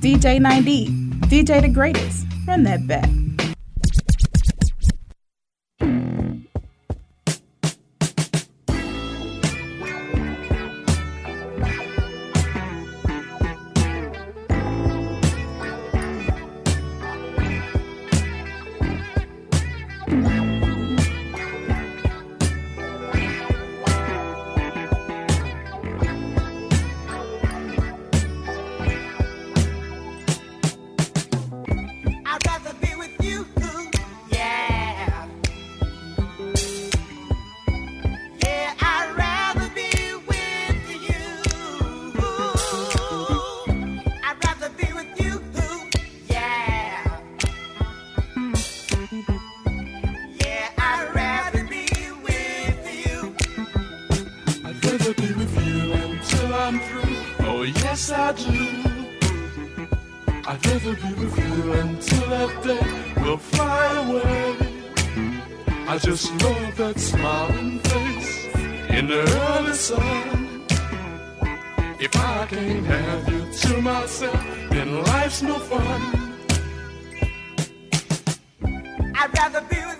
DJ 9D, DJ the greatest. Run that back. In the early sun. If I can't have you to myself, then life's no fun. I'd rather be with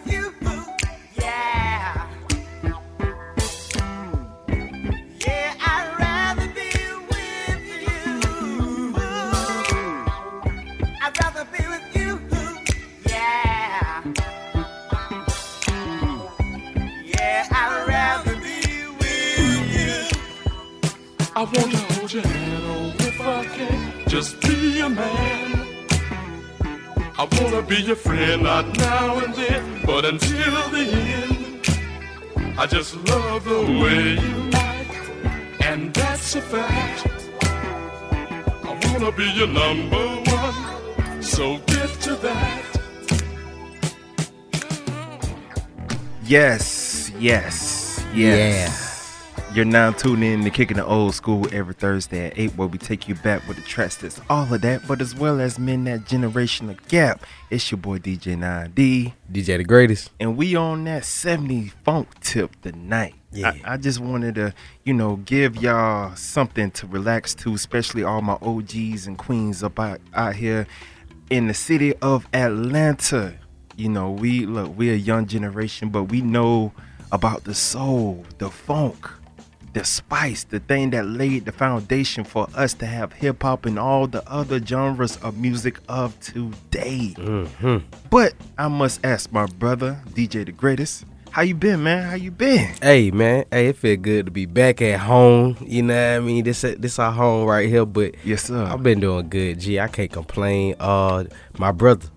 I want to hold your hand, oh, if I can, just be a man. I wanna be your friend, not now and then, but until the end. I just love the way you act, and that's a fact. I wanna be your number one, so get to that. Yes, yes, yes. You're now tuning in to Kicking the Old School every Thursday at 8, where we take you back with the tracks that's all of that, but as well as mend that generational gap. It's your boy DJ 9D, DJ the greatest. and we on that 70 funk tip tonight. Yeah. I, I just wanted to, you know, give y'all something to relax to, especially all my OGs and queens up out, out here in the city of Atlanta. You know, we look, we're a young generation, but we know about the soul, the funk, the spice, the thing that laid the foundation for us to have hip hop and all the other genres of music of today. But I must ask my brother, DJ the greatest, how you been, man? How you been? Hey man, hey, it feel good to be back at home. You know what I mean? This this our home right here, but Yes, sir. I've been doing good, G. I can't complain. Uh my brother,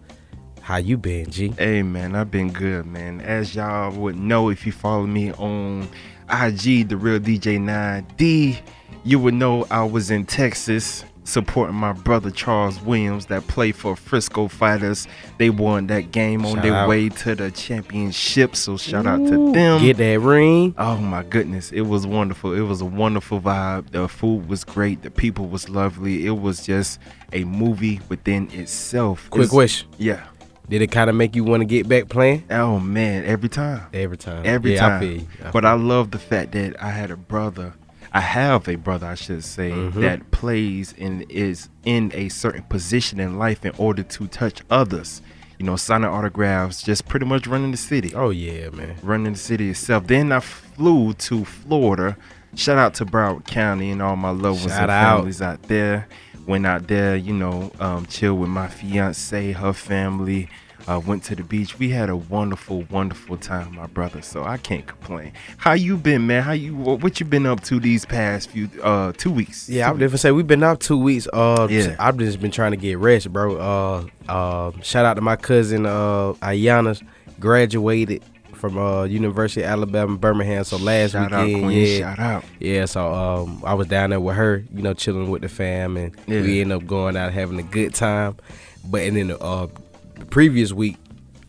how you been, G? Hey man, I've been good, man. As y'all would know if you follow me on IG, the real DJ 9D, you would know I was in Texas supporting my brother Charles Williams that played for Frisco Fighters. They won that game on their out. way to the championship, so shout out to them. Get that ring. Oh my goodness, it was wonderful. It was a wonderful vibe. The food was great. The people was lovely. It was just a movie within itself. Quick It's- question. Yeah. Did it kind of make you want to get back playing? Oh man, every time. Every time. Every yeah, I time. feel you. I but I love the fact that I had a brother. I have a brother, I should say, Mhm. that plays and is in a certain position in life in order to touch others. You know, signing autographs, just pretty much running the city. Oh yeah, man. running the city itself. Then I flew to Florida. Shout out to Broward County and all my loved ones and out. families out there. Went out there, you know, um, chill with my fiance, her family. Uh, went to the beach. We had a wonderful, wonderful time, my brother. So I can't complain. How you been, man? How you? What you been up to these past few uh two weeks? Yeah, I would say we've been out two weeks. Uh, Yeah. I've just been trying to get rest, bro. Uh, uh, shout out to my cousin uh Ayana, graduated from uh, University of Alabama, Birmingham. So last Shout out, weekend, Queen. yeah, Shout out. yeah. So um, I was down there with her, you know, chilling with the fam, and Yeah. we ended up going out having a good time. But and then uh, the previous week,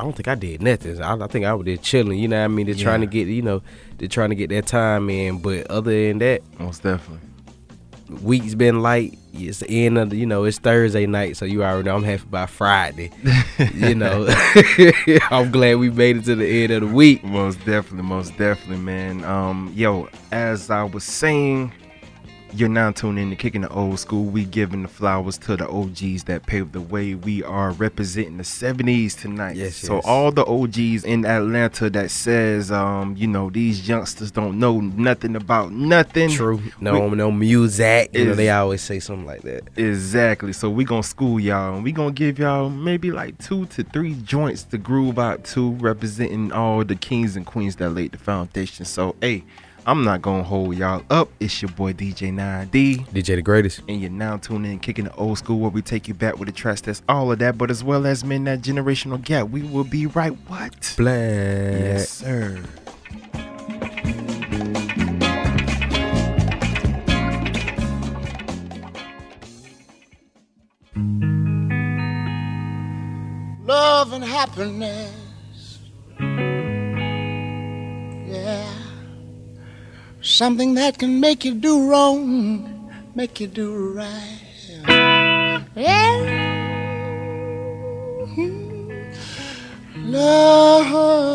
I don't think I did nothing. I, I think I was there chilling. You know what I mean? They're trying to get, you know, they're trying to get that time in. But other than that, Most definitely. Week's been light. It's the end of the, you know, it's Thursday night, so you already know I'm happy by Friday. you know, I'm glad we made it to the end of the week. Most definitely, most definitely, man. Um, yo, as I was saying, you're now tuned in to Kicking the Old School. We giving the flowers to the OGs that paved the way. We are representing the 70s tonight. Yes, so yes. all the OGs in Atlanta that says, um, you know, these youngsters don't know nothing about nothing. True. No, no music. You know, they always say something like that. Exactly. So we gonna school y'all, and we gonna give y'all maybe like two to three joints to groove out to, representing all the kings and queens that laid the foundation. So hey, I'm not gonna hold y'all up. It's your boy DJ 9D, DJ the greatest. and you're now tuning in, kicking the old school, where we take you back with the tracks that's all of that, but as well as men that generational gap. We will be right. What? Black. Yes, sir. love and happiness. Yeah. Something that can make you do wrong, make you do right. Yeah. Love.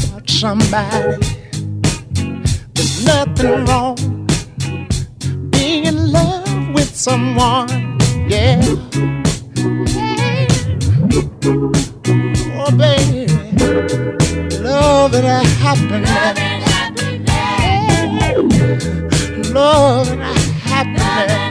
somebody. There's nothing wrong being in love with someone. Yeah. Oh, baby. Love and happiness. Love and happiness.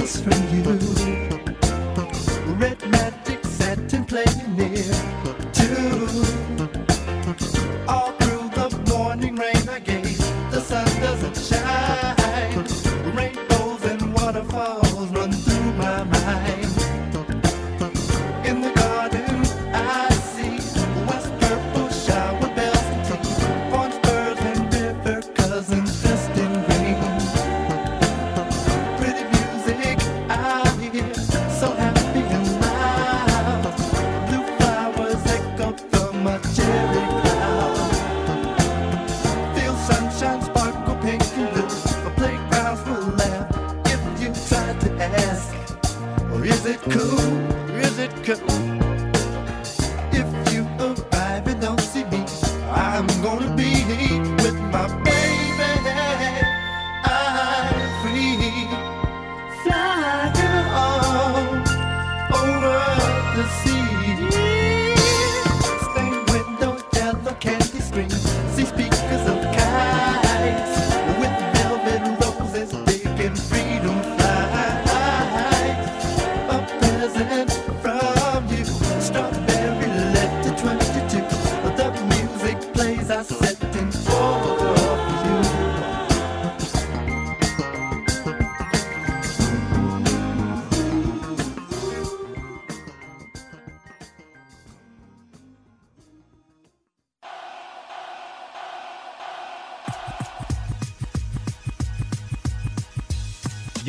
Heard a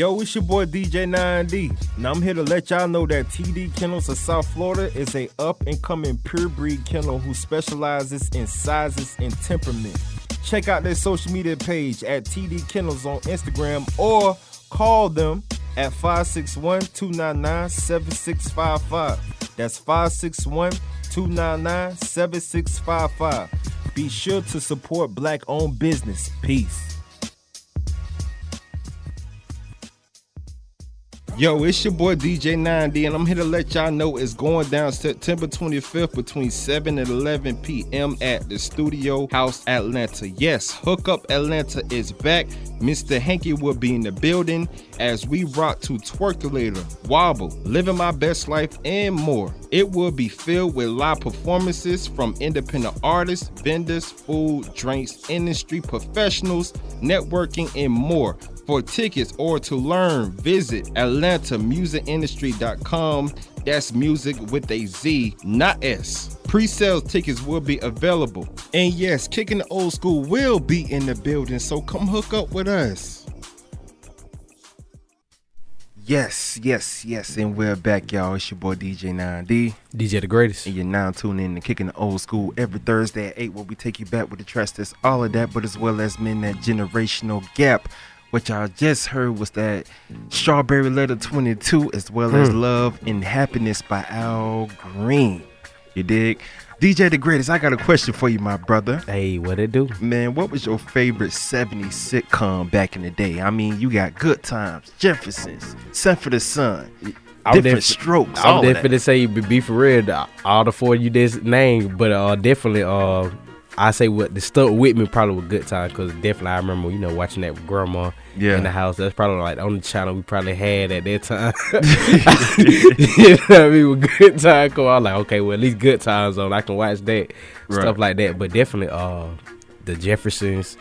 Yo, it's your boy DJ 9D. Now I'm here to let y'all know that TD Kennels of South Florida is a up and coming pure breed kennel who specializes in sizes and temperament. Check out their social media page at TD Kennels on Instagram or call them at 561-299-7655. That's 561-299-7655. Be sure to support black owned business. Peace. Yo, it's your boy DJ 9D, and I'm here to let y'all know it's going down September 25th between 7 and 11 p.m. at the Studio House Atlanta. Yes, Hookup Atlanta is back. Mr. Hanky will be in the building as we rock to Twerkulator, Wobble, Living My Best Life, and more. It will be filled with live performances from independent artists, vendors, food, drinks, industry professionals, networking, and more. For tickets or to learn, visit AtlantaMusicIndustry.com. That's music with a Z, not S. Pre-sales tickets will be available. And yes, Kicking the Old School will be in the building, so come hook up with us. Yes, yes, yes, and we're back, y'all. It's your boy DJ 9D. DJ the greatest. And you're now tuning in to Kicking the Old School every Thursday at 8, where we take you back with the trust that's all of that, but as well as men that generational gap. What y'all just heard was that Strawberry Letter 22, as well as Love and Happiness by Al Green. You dig? DJ the Greatest, I got a question for you, my brother. Hey, what it do? Man, what was your favorite 70s sitcom back in the day? I mean, you got Good Times, Jeffersons, Sanford and Son, I Different def- Strokes, I all would definitely say be, be for real. All the four you just named, but uh, definitely uh, I say what the stuck with me probably was good time because definitely I remember you know watching that with grandma Yeah. in the house. That's probably like the only channel we probably had at that time. you know what I mean? With good time, come on, like okay, well at least good times on. I can watch that Right. stuff like that. But definitely uh, the Jeffersons,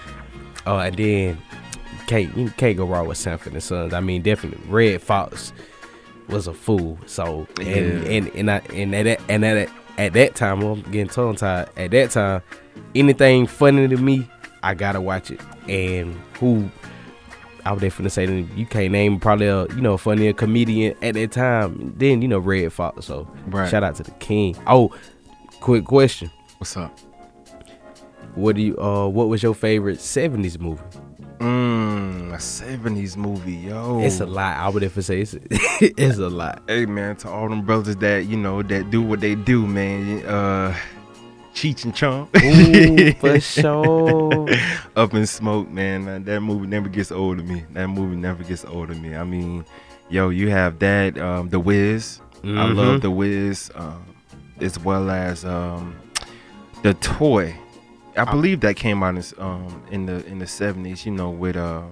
uh, and then can't you can't go wrong with Sanford and Sons. I mean definitely Redd Foxx was a fool. So and Yeah. and and I and at that, and at at that time I'm getting tongue tied. At that time, anything funny to me, I gotta watch it. And who I would definitely say you can't name probably a you know a funnier comedian at that time. Then you know Redd Foxx. So Right. shout out to the king. Oh, quick question. What's up? What do you uh what was your favorite 70s movie? Mmm, a 70s movie, yo. It's a lot. I would definitely say it's it's a lot. Hey man, to all them brothers that you know that do what they do, man. Uh, Cheech and Chong, Ooh, for sure. Up in Smoke, man. That movie never gets old to me. That movie never gets old to me. I mean, yo, you have that, um, The Wiz. I Mhm. love The Wiz, um, as well as um, the Toy. I believe that came out in, um, in the in the seventies. You know, with uh,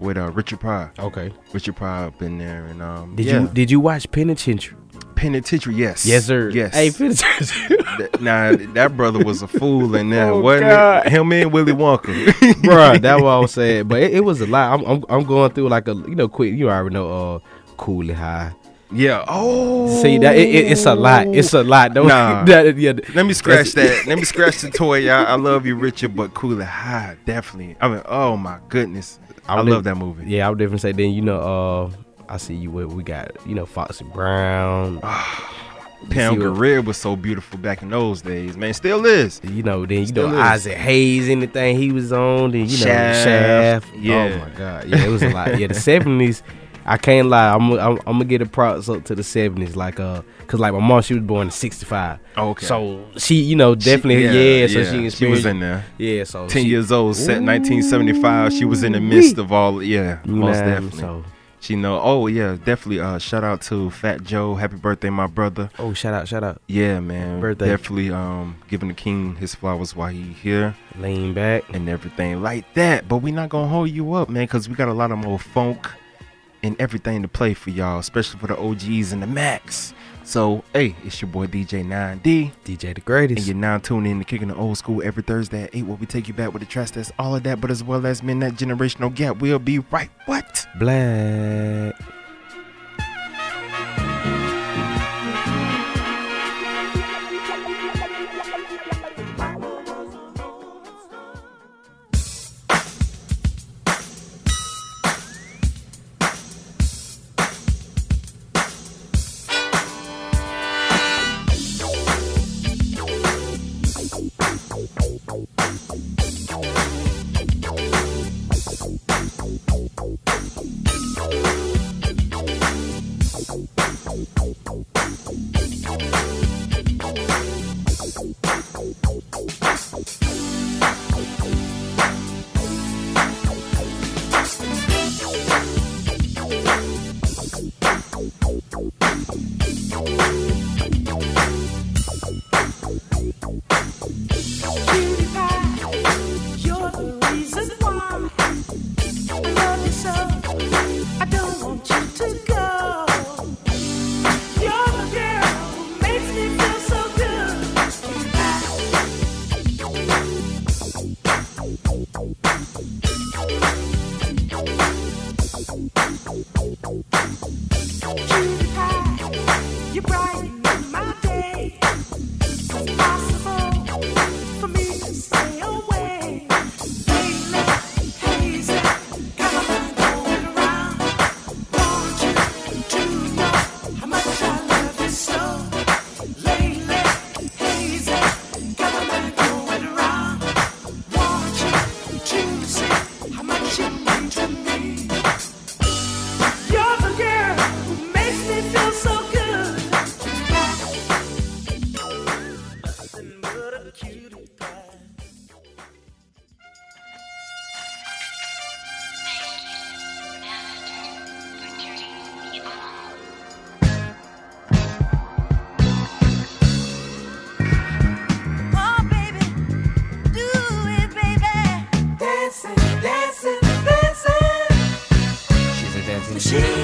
with uh, Richard Pryor. Okay. Richard Pryor up in there, and um, Did yeah. you did you watch Penitentiary? Penitentiary? Yes, Yes, sir. Yes. Hey, Penitentiary. Th- nah, that brother was a fool in there, Oh, wasn't God. it? Him and Willy Wonka, Bruh, that's what I was saying. But it, it was a lot. I'm, I'm I'm going through like a you know quick. You already know uh Cooley High. Yeah. Oh. See that it, it- it's a lot. It's a lot. Don't, Nah. that, yeah, Let me scratch that. Let me scratch the toy. I, I love you, Richard, but Cooley High, definitely. I mean, oh my goodness, I, would love that movie. Yeah, I would definitely say then you know uh I see you with we got you know Foxy Brown. Pam see Grier was so beautiful back in those days, man. Still is. You know, then you Still know is. Isaac Hayes, anything he was on, then you know Shaft, Shaft. yeah. Oh my God, yeah, it was a lot. Yeah, the seventies. I can't lie. I'm I'm, I'm gonna get a props up to the seventies, like uh, cause like my mom, she was born in '65. Oh, okay. So she, you know, She- definitely, yeah. so she She was in there. Yeah, so Ten she, years old, set Ooh. 1975. She was in the midst of all, yeah, most know, definitely. So, She know. Oh yeah, definitely. Uh, shout out to Fat Joe. Happy birthday, my brother. oh, shout out, shout out, Yeah, man. Birthday. Definitely. Um, giving the king his flowers while he here lean back. and everything like that. But we not gonna hold you up, man, cause we got a lot of more funk and everything to play for y'all, especially for the OGs and the Max. So, hey, it's your boy DJ 9D. DJ the greatest. And you're now tuning in to Kicking the Old School every Thursday at 8 where we take you back with the tracks that's all of that, but as well as men that generational gap. We'll be right. What? Black. Machine.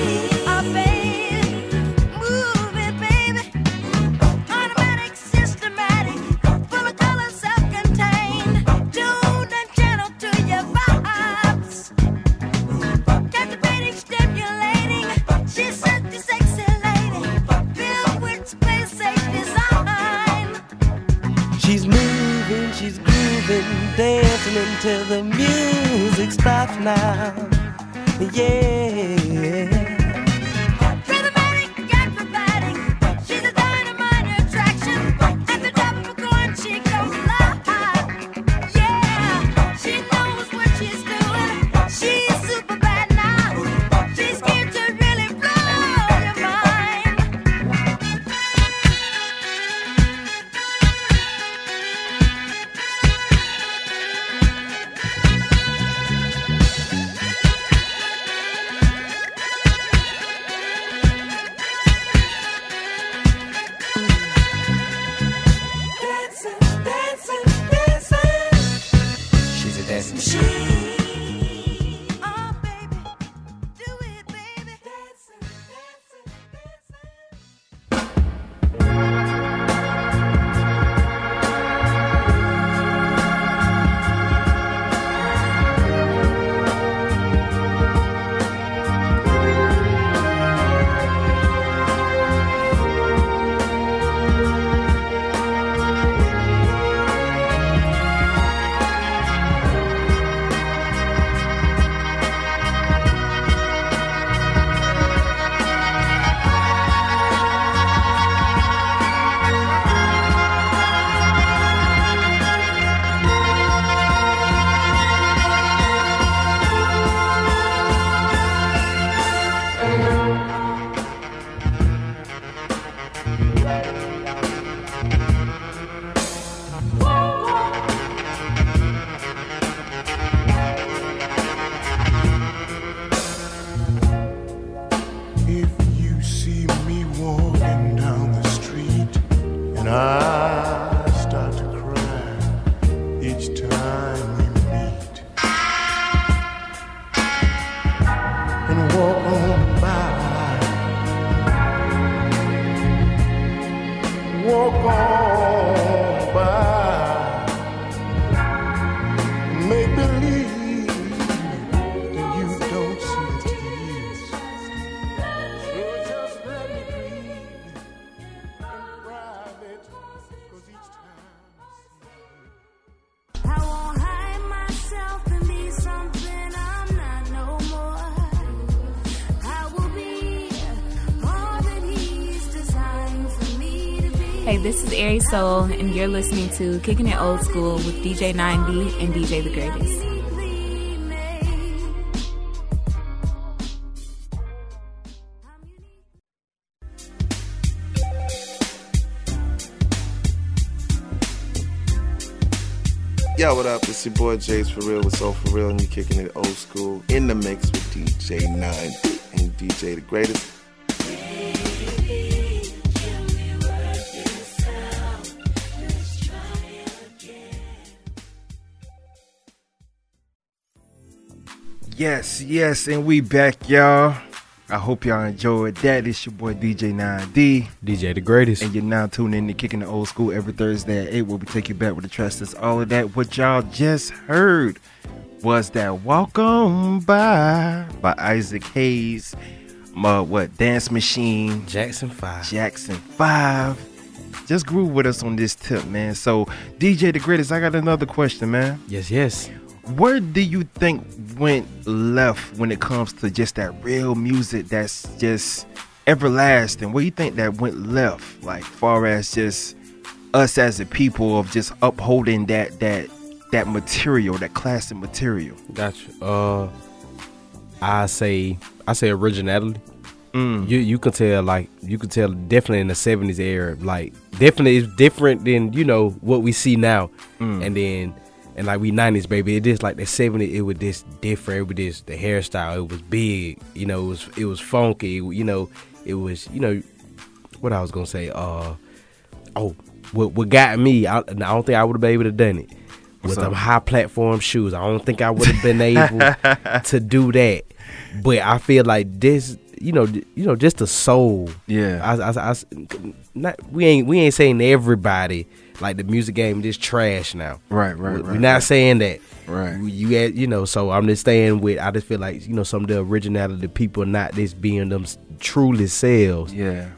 Soul, and you're listening to Kicking It Old School with DJ 9D and DJ The Greatest. Yo, what up? It's your boy Jace for real with Soul for real, and you kicking it old school in the mix with DJ Nine and DJ the greatest. Yes, yes, and we back, y'all. I hope y'all enjoyed that. It's your boy DJ 9D. DJ The Greatest. And you're now tuning in to Kicking the Old School every Thursday at 8 where we take you back with the trust that's all of that. What y'all just heard was that Walk On By by Isaac Hayes. My, what, Dance Machine, Jackson 5. Jackson 5. Just groove with us on this tip, man. So, DJ The Greatest, I got another question, man. Yes, yes. Where do you think went left when it comes to just that real music that's just everlasting? Where do you think that went left, like far as just us as a people of just upholding that that that material, that classic material? Gotcha. Uh, I say I say originality. Mm. You you can tell like you can tell definitely in the seventies era like definitely it's different than you know what we see now, Mm. and then and like we nineties baby it is like the seventies it was this different it was this the hairstyle it was big you know it was it was funky you know it was you know what I was gonna say uh oh what what got me I, I don't think I would have been able to done it with them high platform shoes. I don't think I would have been able to do that. But I feel like this you know you know just the soul. Yeah. I, I, I, not we ain't we ain't saying everybody like the music game this trash now. Right, right, right, We're not saying that. Right. You had you know, so I'm just staying with. I just feel like you know some of the originality, people not just being them truly selves. Yeah.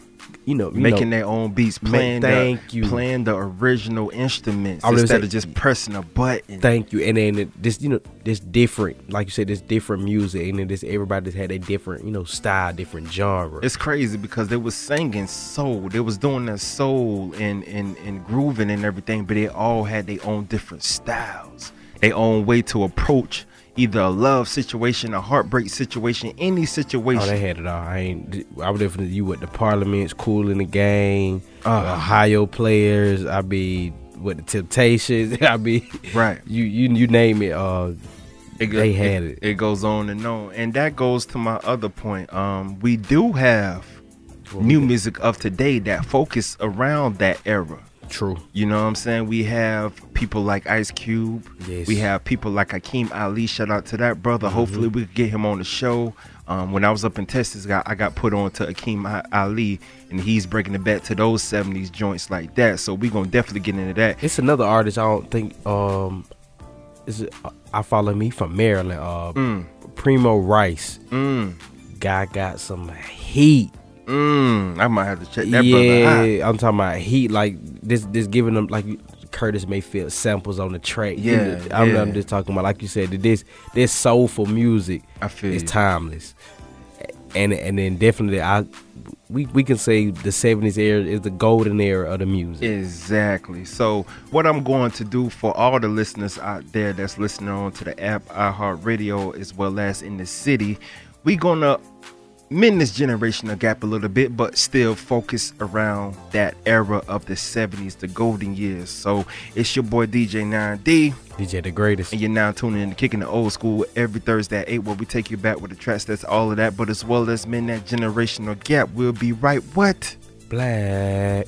You know, you Making know, their own beats, playing thank the, you. playing the original instruments instead gonna of just pressing a button. Thank you. And then it, this, you know, this different, like you said, this different music, and then this everybody just had a different, you know, style, different genre. It's crazy because they was singing soul. They was doing that soul and, and, and grooving and everything, but they all had their own different styles, their own way to approach either a love situation, a heartbreak situation, any situation. Oh, they had it all. I ain't. I would definitely you with the Parliaments, Kool & the Gang, Uh. Ohio players. I be with the Temptations. I be Right. You you you name it. Uh, It go- they had it. It goes on and on, and that goes to my other point. Um, we do have new music of today that focus around that era. True. You know what I'm saying? We have people like Ice Cube. Yes. We have people like Hakeem Ali. Shout out to that brother. Mm-hmm. Hopefully we could get him on the show. Um, when I was up in Texas, got, I got put on to Hakeem I- Ali, and he's breaking it back to those 70s joints like that. So we're gonna definitely get into that. It's another artist. I don't think. Um, is it? uh, I follow me from Maryland. Uh, Mm. Primo Rice. Mm. Guy got some heat. Mm, I might have to check that yeah. I'm talking about heat. Like this, this giving them like Curtis Mayfield samples on the track. Yeah, I'm, yeah. I'm just talking about like you said. This this soulful music. I feel is you. timeless, and and then definitely I we we can say the '70s era is the golden era of the music. Exactly. So, what I'm going to do for all the listeners out there that's listening on to the app, iHeartRadio, as well as in the city, we gonna mend this generational gap a little bit, but still focus around that era of the 70s, the golden years. So, it's your boy DJ 9D. DJ the greatest. And you're now tuning in to Kicking the Old School every Thursday at 8, where we take you back with the tracks that's all of that, but as well as mend that generational gap. We'll be right what? Black.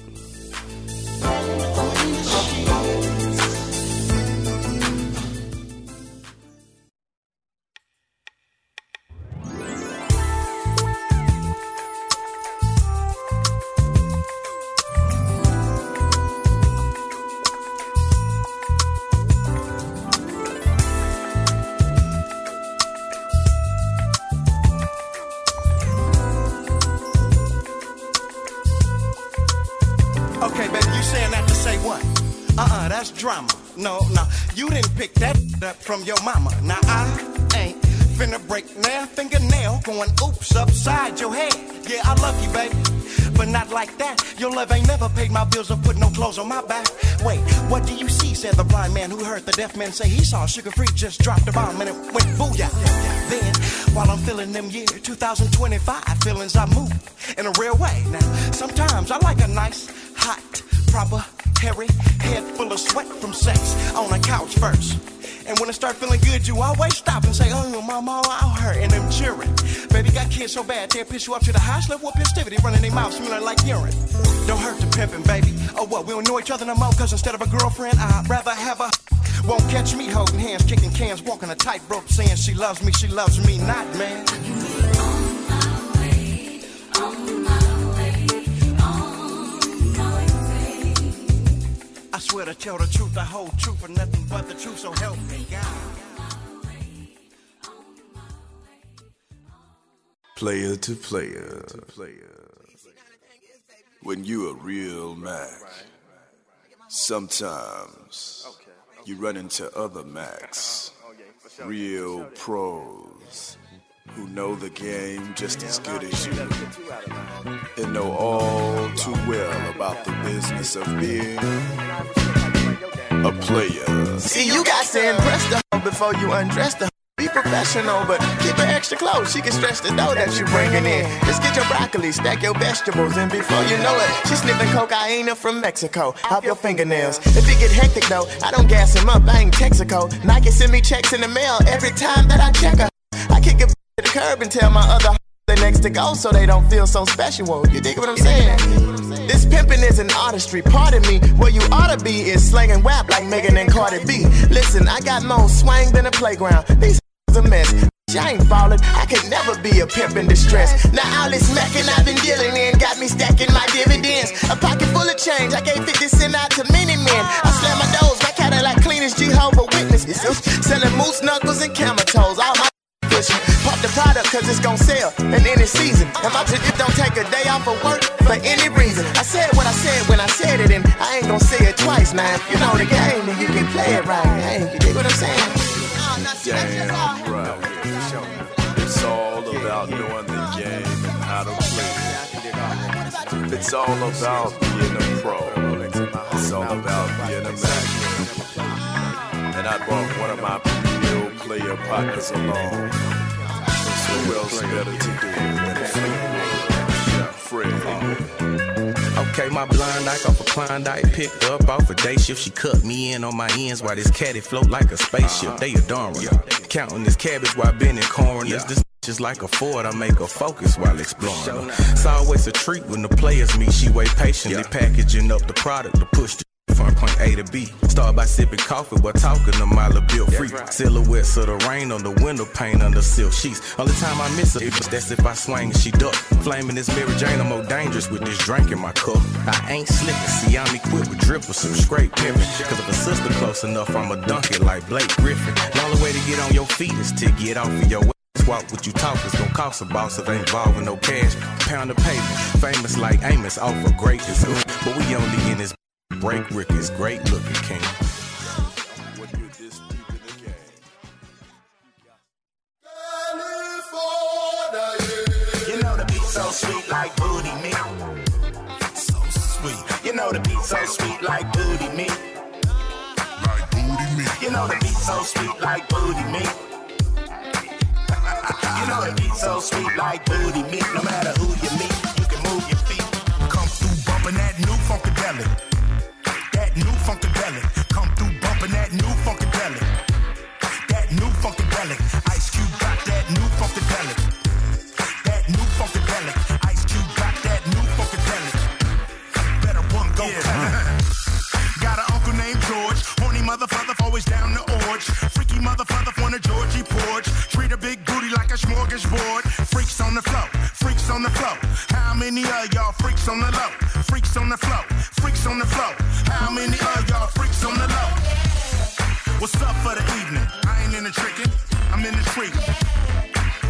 Man say he saw sugar free just dropped a bomb and it went booyah. Then, while I'm feeling them year 2025 feelings, I move in a real way. Now, sometimes I like a nice, hot, proper, hairy head full of sweat from sex on a couch first. And when it start feeling good, you always stop and say, oh, my mama, out her, and I'm cheering. Baby got kids so bad, they'll piss you up to the highest level of festivity, running their mouth smelling like urine. Don't hurt the pimping, baby. Oh, what, we don't know each other no more, cause instead of a girlfriend, I'd rather have a. Won't catch me holding hands, kicking cans, walking a tightrope, saying she loves me, she loves me not, man. I swear to tell the truth, the whole truth, and nothing but the truth, so help me God. Player to player. to player. When you a real Mac, sometimes you run into other Macs, real pros who know the game just as good as you and know all too well about the business of being a player. See, you got to impress the before you undress the. Professional, but keep it extra close. She can stretch the dough that you bringing in. Just get your broccoli, stack your vegetables, and before you know it, she's sniffing cocaine from Mexico. Off your fingernails. If it get hectic though, I don't gas him up. I ain't Texaco. Nike send me checks in the mail every time that I check her. I kick it to the curb and tell my other they next to go so they don't feel so special. You dig what I'm saying? This pimping is an artistry. Pardon me. Where you ought to be is slanging WAP like Megan and Cardi B. Listen, I got more swang than a playground. These a mess. I ain't falling. I could never be a pimp in distress. Now all this macking I've been dealing in got me stacking my dividends. A pocket full of change. I gave 50 cent out to many men. I slam my doors. My Cadillac clean as Jehovah Witnesses. Selling moose knuckles and camel toes. All my fishing. Pop the product cause it's gon' sell in any season. And my it don't take a day off of work for any reason. I said what I said when I said it, and I ain't gon' say it twice now. You know the game, then you can play it right. Hey, you dig what I'm saying? Damn right. It's all about knowing the game and how to play it. It's all about being a pro. It's all about being a Mac. And I brought one of my real player partners along. So who else better to do it than Fleetwood? Fred. Okay, my blind eye off a Klondike picked up off a day shift. She cut me in on my ends while this caddy float like a spaceship. They adoring her. Counting this cabbage while bending corners. This just like a Ford, I make her focus while exploring her. It's always a treat when the players meet. She wait patiently, packaging up the product to push the from point A to B. Start by sipping coffee while talking a mile of built free. Silhouettes of the rain on the window pane under silk sheets. Only time I miss her, that's if I swing and she duck. Flaming this Mary Jane, I'm more dangerous with this drink in my cup. I ain't slipping, see, I'm equipped with drip with some scrape pimping. Cause if a sister close enough, I'ma dunk it like Blake Griffin. The only way to get on your feet is to get off of your ass Walk what you talk is gonna cost a boss if ain't involving no cash. Pound of pavement, famous like Amos, off for greatness. But we only in this break. Rick is great looking king. You know the beat so sweet like booty meat. So sweet. You know the beat so sweet like booty meat. Like booty meat. You know the beat so sweet like booty meat. you know the beat so sweet like booty meat. No matter who you meet, you can move your feet. Come through bumping that new funkadelic. New funkadelic. Come through bumping that new funkadelic. That new funkadelic. Ice Cube got that new funkadelic. That new funkadelic. Ice Cube got that new funkadelic. Better one go. got an uncle named George. Horny motherfucker, always down the orge. Freaky motherfucker on a Georgie porch. Treat a big booty like a smorgasbord. Freaks on the flow, freaks on the flow. How many of y'all freaks on the low? Freaks on the flow, freaks on the flow. Many of y'all freaks on the low? What's up for the evening? I ain't in the tricking, I'm in the treat.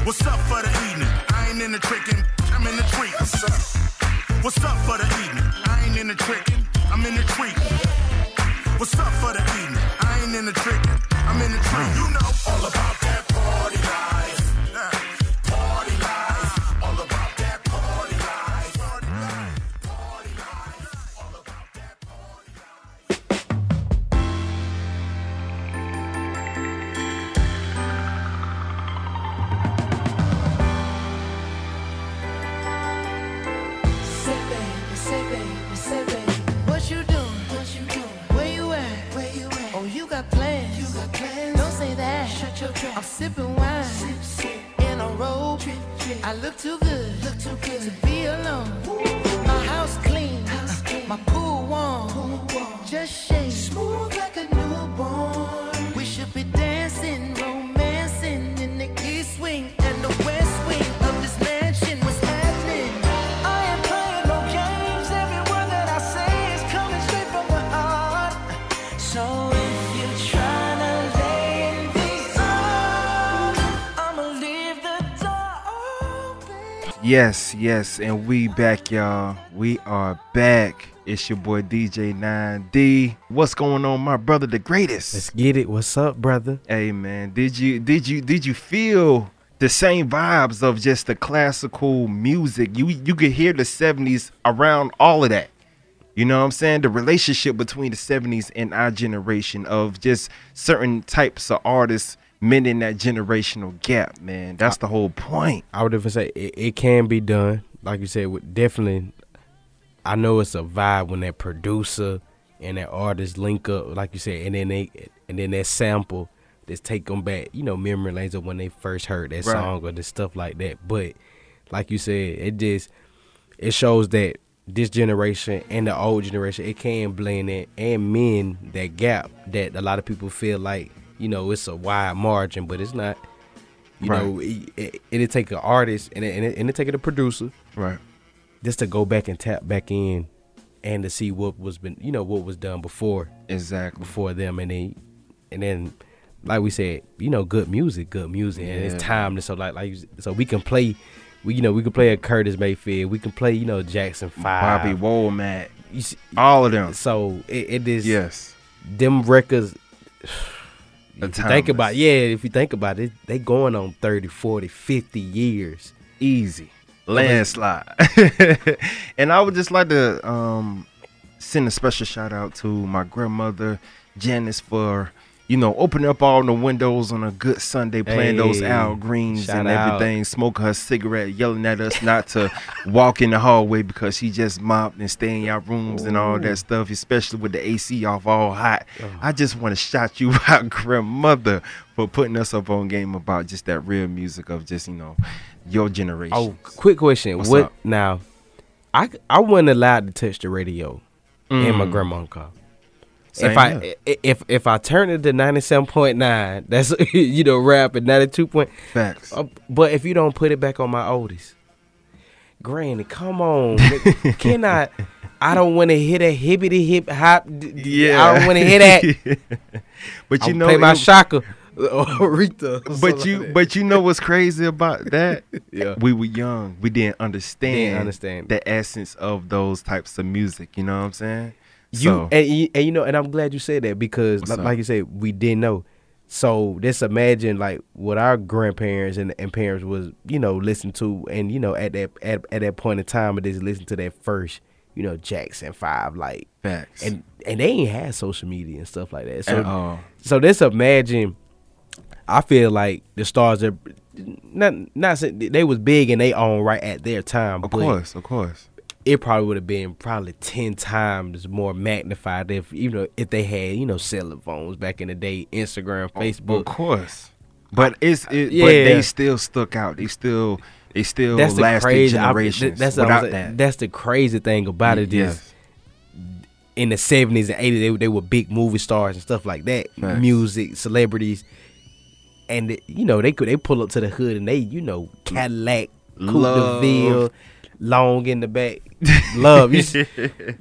What's up for the evening? I ain't in the tricking, I'm in the treat. What's up? What's up for the Yes, yes, and we back, y'all. We are back. It's your boy DJ 9D. What's going on, my brother, the greatest? Let's get it. What's up, brother? Hey man, did you did you did you feel the same vibes of just the classical music? You you could hear the 70s around all of that. You know what I'm saying? The relationship between the 70s and our generation of just certain types of artists mending that generational gap, man. That's the whole point. I would even say it, it can be done. Like you said, with definitely. I know it's a vibe when that producer and that artist link up, like you said, and then they and then that sample just take them back, you know, memory lanes of when they first heard that Right. song or the stuff like that. But like you said, it just it shows that this generation and the old generation it can blend it and mend that gap that a lot of people feel like you know it's a wide margin, but it's not. You Right. know, it, it, it'll take an artist and it, and it, and it take a producer, Right. just to go back and tap back in, and to see what was been, you know, what was done before, Exactly. before them, and then, and then, like we said, you know, good music, good music, and it's timeless. So like, like, so we can play, we you know, we can play a Curtis Mayfield, we can play, you know, Jackson Five, Bobby Womack, all of them. So it, it is Yes. them records. If you think about yeah, if you think about it, they going on 30, 40, 50 years. Easy. Landslide. and I would just like to um send a special shout out to my grandmother Janice for you know opening up all the windows on a good Sunday, playing those Al Greens and out. everything, smoking her cigarette, yelling at us not to walk in the hallway because she just mopped and stay in your rooms and all that stuff, especially with the AC off all hot. I just want to shout you out, grandmother, for putting us up on game about just that real music of just you know your generation. Oh, quick question. What's what up? now? I I wasn't allowed to touch the radio in my Mm. grandma's car. Same if I if if I turn it to ninety seven point nine, that's you know rap at ninety two point. Facts. Uh, but if you don't put it back on my oldest, Granny, come on, can I? I don't want to hit a hippity hip hop. Yeah. I don't want to hit that. But you know, play my it- or Rita. But you, like but you know what's crazy about that? Yeah. we were young. We didn't understand. Didn't understand. the essence of those types of music. You know what I'm saying? You So- and, you and you know, and I'm glad you said that because, like, like you said, we didn't know. So just imagine like what our grandparents and, and parents was, you know, listen to, and you know, at that at, at that point in time, they just listen to that first, you know, Jackson Five, like, Facts. and and they ain't had social media and stuff like that. So all. so just imagine. I feel like the stars are not not they was big in their own right at their time. Of course, of course. It probably would have been probably ten times more magnified if you know if they had you know cell phones back in the day, Instagram, Facebook. Of course. But it's it, Yeah. but they still stuck out. They still they still That's the lasted crazy. I- generations that's without was- that. That's the crazy thing about it Yes. in the seventies and eighties they, they were big movie stars and stuff like that, Facts. music celebrities, and you know they could they pull up to the hood and they you know Cadillac, Coupe Love. de Ville, long in the back. Love you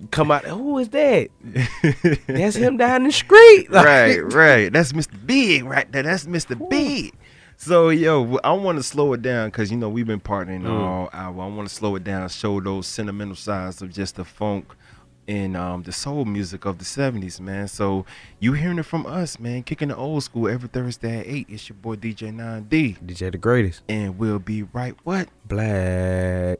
come out. Who is that? That's him down the street. Like, right, right. That's Mr. Big right there. That's Mr. Ooh. Big. So yo, I want to slow it down because you know we've been partnering mm. all hour. I want to slow it down, show those sentimental sides of just the funk and um, the soul music of the '70s, man. So you hearing it from us, man? Kicking the old school every Thursday at eight. It's your boy DJ 9D, DJ the Greatest, and we'll be right. What? Black.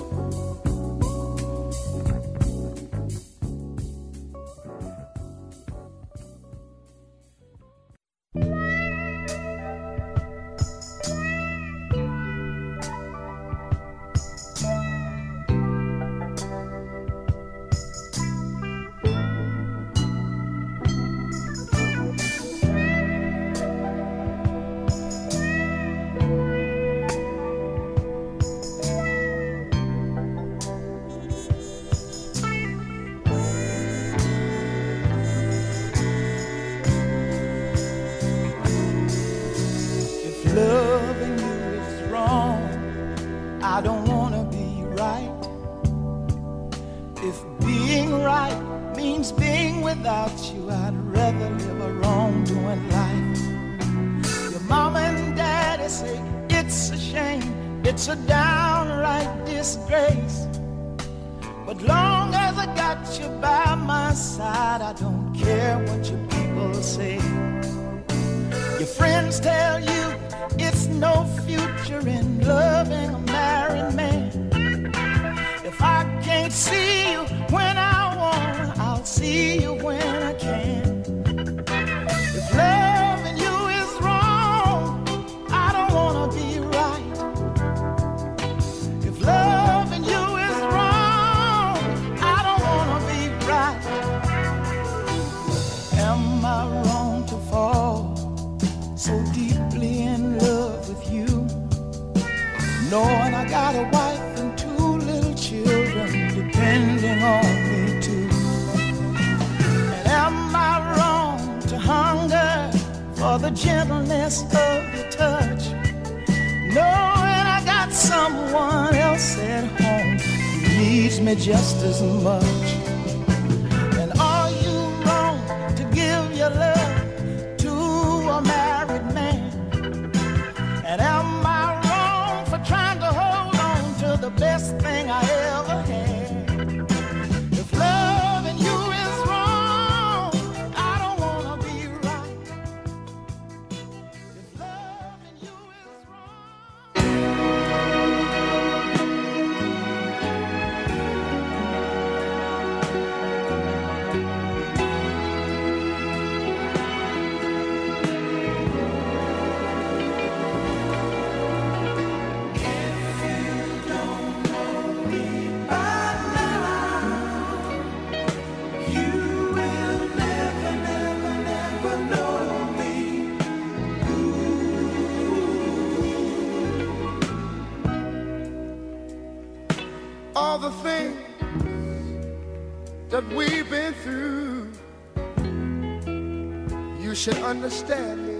should understand me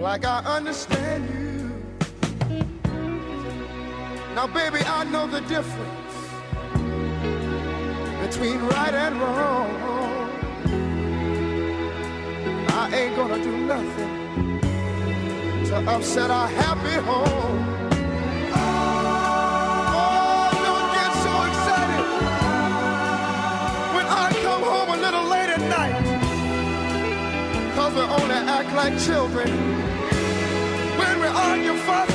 like I understand you. Now, baby, I know the difference between right and wrong. I ain't gonna do nothing to upset our happy home. we only act like children. When we're on your fuss,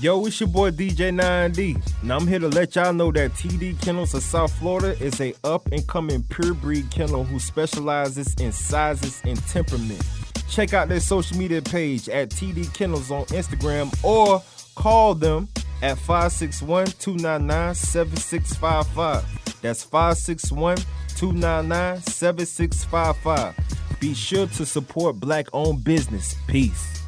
Yo, it's your boy DJ 9D. Now I'm here to let y'all know that TD Kennels of South Florida is a up and coming pure breed kennel who specializes in sizes and temperament. Check out their social media page at TD Kennels on Instagram or call them at 561-299-7655. That's 561-299-7655. Be sure to support black owned business. Peace.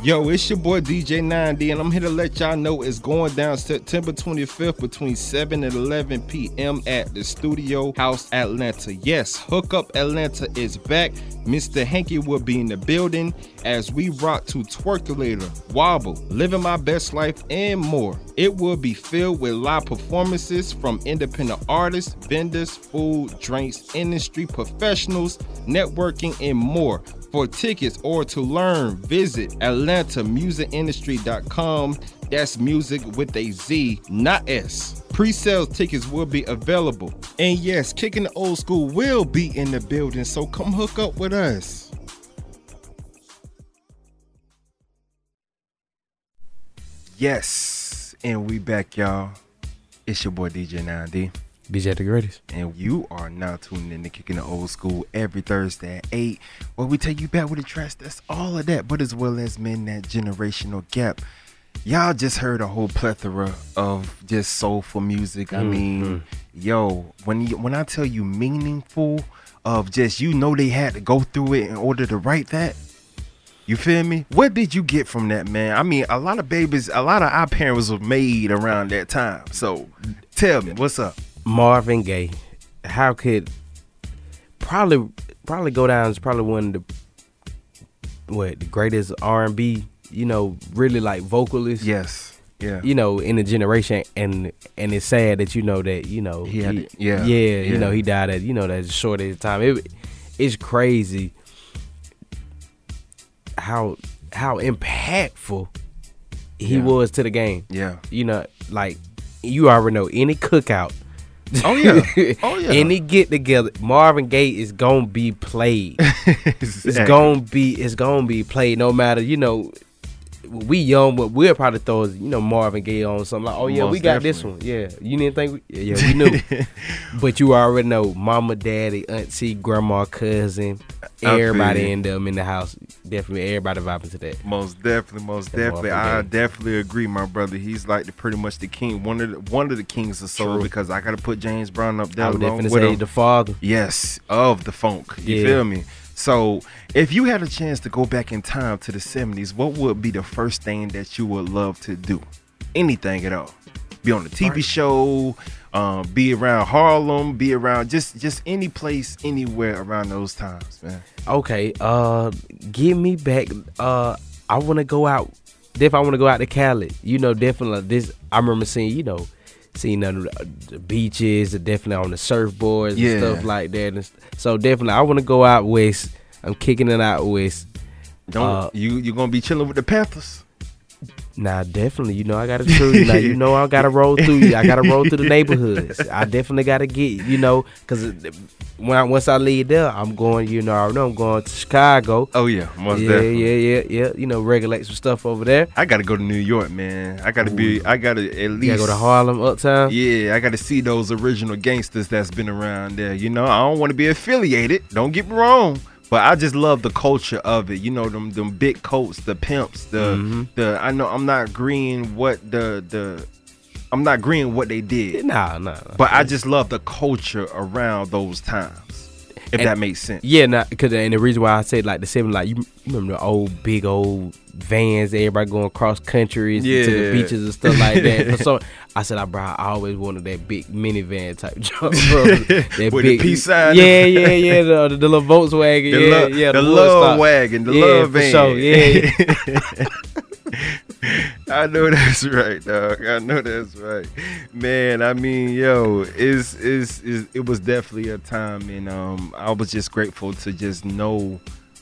Yo, it's your boy DJ 9D, and I'm here to let y'all know it's going down September 25th between 7 and 11 p.m. at the Studio House Atlanta. Yes, Hookup Atlanta is back. Mr. Hanky will be in the building as we rock to Twerkulator, Wobble, Living My Best Life, and more. It will be filled with live performances from independent artists, vendors, food, drinks, industry professionals, networking, and more. For tickets or to learn, visit AtlantaMusicIndustry.com. That's music with a Z, not S. Pre-sales tickets will be available. And yes, Kicking the Old School will be in the building, so come hook up with us. Yes, and we back, y'all. It's your boy DJ 9D. DJ the greatest. And you are now tuning in to Kicking the Old School every Thursday at 8, where we take you back with the trash. that's all of that, but as well as men that generational gap. Y'all just heard a whole plethora of just soulful music. I Mhm. mean, yo, when you, when I tell you meaningful of just you know they had to go through it in order to write that. You feel me? What did you get from that, man? I mean, a lot of babies, a lot of our parents were made around that time. So, tell me, what's up? Marvin Gaye. How could probably probably go down as probably one of the what the greatest R and B, you know, really like vocalists. Yes. Yeah. You know, in the generation and and it's sad that you know that, you know, He had it- yeah, Yeah, yeah. you know, he died at, you know, that short of time. It it's crazy how how impactful he Yeah. was to the game. Yeah. You know, like you already know any cookout. Oh, yeah. Oh, yeah. Any get together, Marvin Gaye is gonna be played. it's gonna be it's gonna be played no matter, you know, we young, but we'll probably throw you know Marvin Gaye on something like, oh yeah, we Most got this one. Yeah, you didn't think, we, yeah, we knew, but you already know, mama, daddy, auntie, grandma, cousin, everybody in them in the house. Definitely, everybody vibing to that. Most definitely, most definitely. I definitely agree, my brother. He's like the pretty much the king, one of the, one of the kings of soul. True. Because I got to put James Brown up there. I would definitely with say him. the father. Yes, of the funk. You Yeah. feel me? So, if you had a chance to go back in time to the '70s, what would be the first thing that you would love to do? Anything at all? Be on a TV show, um, be around Harlem, be around just just any place, anywhere around those times, man. Okay, uh, give me back. Uh, I want to go out. If I want to go out to Cali, you know, definitely this. I remember seeing, you know, seeing the, the beaches, definitely on the surfboards Yeah. and stuff like that. And so definitely, I want to go out west. I'm kicking it out west. Don't Uh, you you gonna be chilling with the Panthers? Nah, definitely. You know, I gotta true. Now, you know, I gotta roll through. you. I gotta roll through the neighborhoods. I definitely gotta get. You know, because when I, once I leave there, I'm going. You know, I know I'm going to Chicago. Oh yeah, most yeah, definitely. yeah, yeah, yeah. You know, regulate some stuff over there. I gotta go to New York, man. I gotta be. I gotta at least You gotta go to Harlem, Uptown. Yeah, I gotta see those original gangsters that's been around there. You know, I don't want to be affiliated. Don't get me wrong, but I just love the culture of it. You know, them them big coats, the pimps, the Mhm. the. I know I'm not agreeing what the the. I'm not agreeing what they did. Nah, nah. nah. But I just love the culture around those times. If And- that makes sense. Yeah, nah, cause and the reason why I said like the seven, like you, you remember the old big old vans, everybody going across countries to the beaches and stuff like that. so I said, I bro, I always wanted that big minivan type job, bro. That With the peace sign. Yeah, yeah, yeah. The, the, little Volkswagen, The yeah, lo- yeah. the wood love stock. wagon, the yeah, love for van. sure, yeah. I know that's right, dog. I know that's right, man. I mean, yo, is is is it was definitely a time, and um, I was just grateful to just know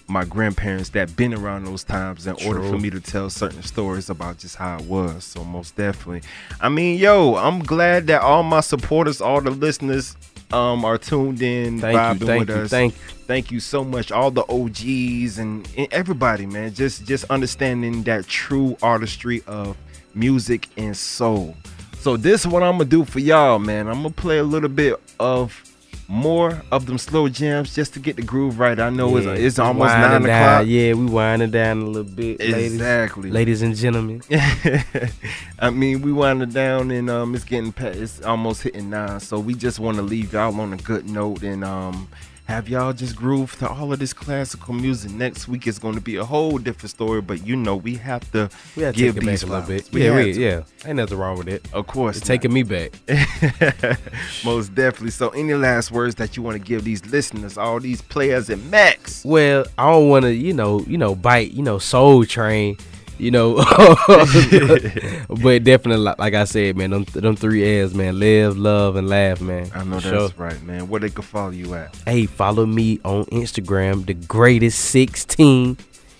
my grandparents that been around those times in order for me to tell certain stories about just how it was. So most definitely, I mean, yo, I'm glad that all my supporters, all the listeners, um are tuned in, Thank you, vibing thank with you, us. thank you. Thank you so much, all the OGs and, and everybody, man. Just just understanding that true artistry of music and soul. So this is what I'm gonna do for y'all, man. I'm gonna play a little bit of more of them slow jams just to get the groove right. I know Yeah, it's, it's almost nine down. o'clock. Yeah, we winding down a little bit. Exactly. Ladies, ladies and gentlemen. I mean, we winding down and um, it's getting past, it's almost hitting nine. So we just want to leave y'all on a good note and um, have y'all just groove to all of this classical music. Next week is going to be a whole different story, but you know we have to We gotta give take it back these a little bit. We yeah, we, to. yeah. Ain't nothing wrong with it. Of course, It's taking me back. Most definitely. So, any last words that you want to give these listeners, all these players and macks? Well, I don't want to, you know, you know, bite, you know, Soul Train, you know, but definitely, like, I said, man, them, them three L's, man, live, love, and laugh, man. I know that's sure. right, man. Where they can follow you at? Hey, follow me on Instagram, the greatest 16.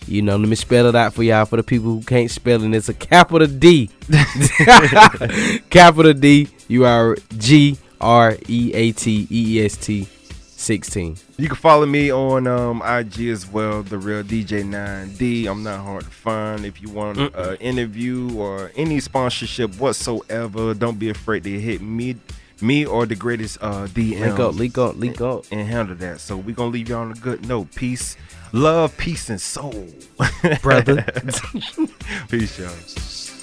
You know, let me spell it out for y'all for the people who can't spell it. It's a capital D. capital D U R G R E A T E E S T 16. You can follow me on um, IG as well, the real DJ 9D. I'm not hard to find. If you want an uh, interview or any sponsorship whatsoever, don't be afraid to hit me, me or the greatest uh, DM. Link up, link up, link up. and handle that. So we're gonna leave you on a good note. Peace, love, peace, and soul, Brother. peace, y'all.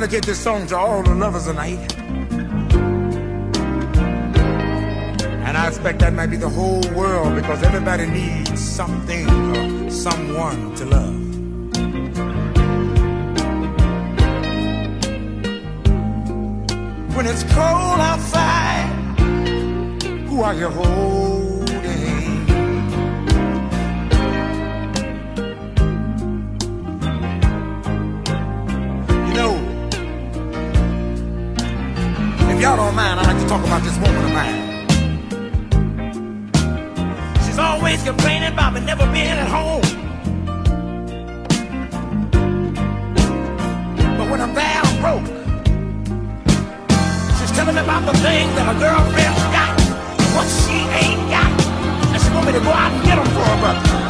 Dedicate this song to all the lovers tonight. And I expect that might be the whole world because everybody needs something or someone to love. When it's cold outside, who are you holding? Y'all don't mind, I'd like to talk about this woman of mine. She's always complaining about me never being at home. But when I'm there, I'm broke. She's telling me about the things that her girlfriend's got, what she ain't got. And she want me to go out and get them for her,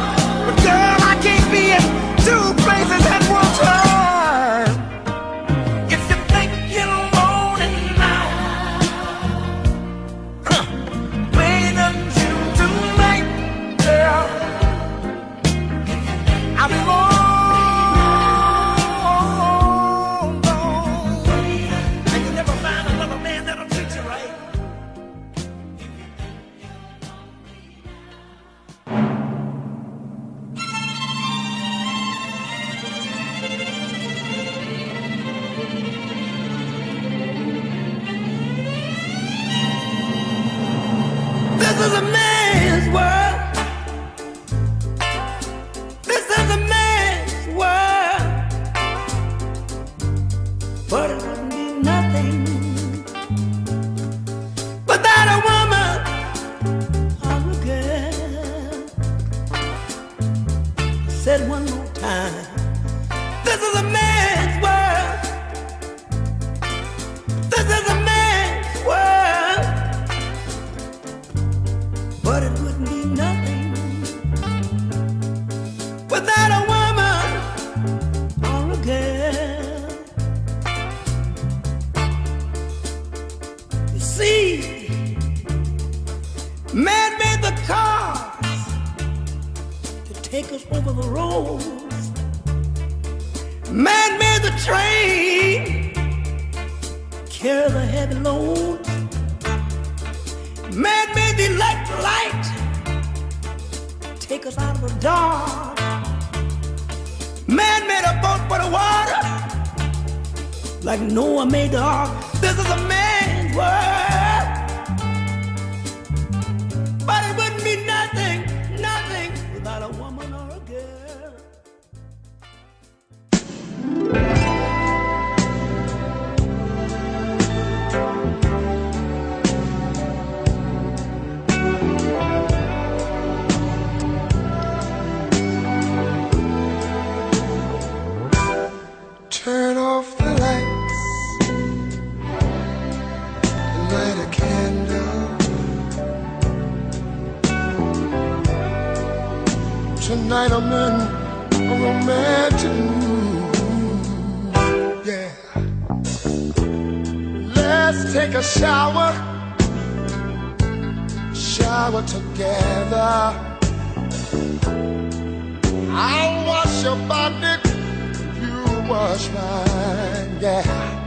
Tonight I'm in a romantic mood. Yeah. Let's take a shower. Shower together. I'll wash your body you wash mine, yeah.